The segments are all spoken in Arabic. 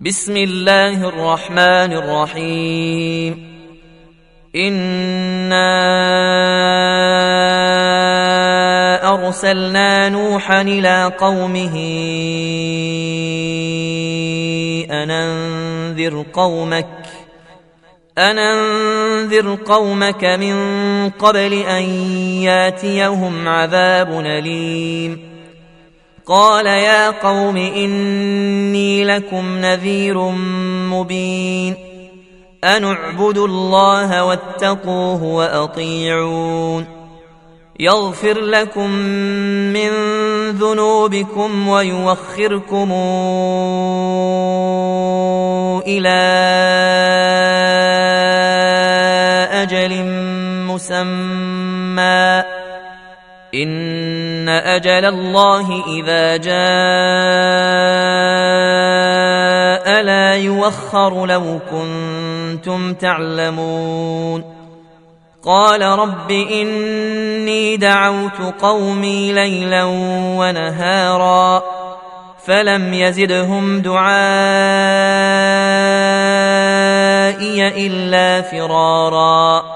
بسم الله الرحمن الرحيم. إنا أرسلنا نوحا إلى قومه أن أنذر قومك أن أنذر قومك من قبل أن ياتيهم عذاب أليم. قال يا قوم إني لكم نذير مبين أن اعبدوا الله واتقوه وأطيعون يغفر لكم من ذنوبكم ويوخركم إلى أجل مسمى إن أجل الله إذا جاء لا يوخر لو كنتم تعلمون. قال رب إني دعوت قومي ليلا ونهارا فلم يزدهم دعائي إلا فرارا.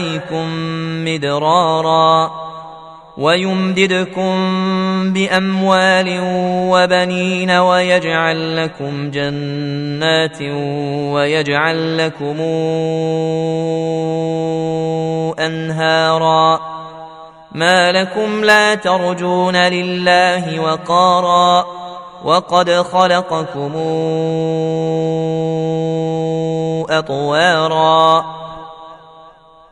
عليكم مدرارا ويمددكم بأموال وبنين ويجعل لكم جنات ويجعل لكم أنهارا ما لكم لا ترجون لله وقارا وقد خلقكم أطوارا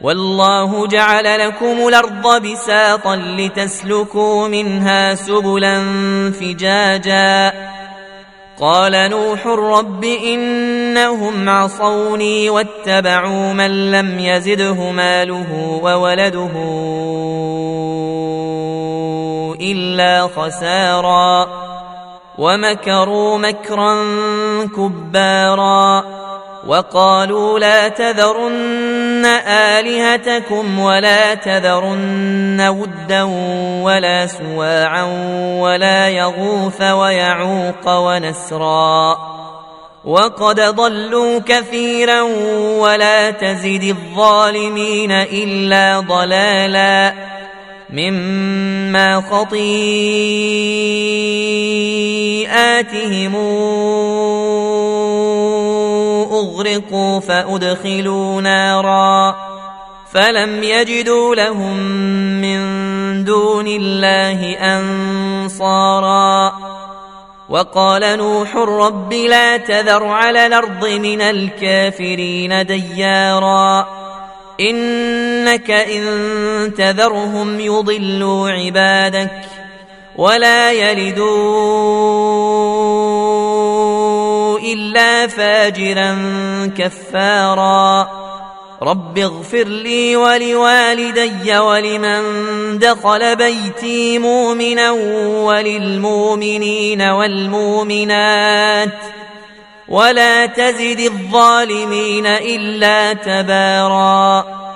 والله جعل لكم الأرض بساطا لتسلكوا منها سبلا فجاجا. قال نوح رب إنهم عصوني واتبعوا من لم يزده ماله وولده إلا خسارا. ومكروا مكرا كبارا. وقالوا لا تذرن آلهتكم ولا تذرن ودا ولا سواعا ولا يغوث ويعوق ونسرا وقد ضلوا كثيرا ولا تزد الظالمين إلا ضلالا مما خطيئاتهم أغرقوا فأدخلوا نارا فلم يجدوا لهم من دون الله أنصارا وقال نوح رب لا تذر على الأرض من الكافرين ديارا إنك إن تذرهم يضلوا عبادك ولا يلدوا إلا فاجرا كفارا. رب اغفر لي ولوالدي ولمن دخل بيتي مؤمنا وللمؤمنين والمؤمنات. ولا تزد الظالمين إلا تبارا.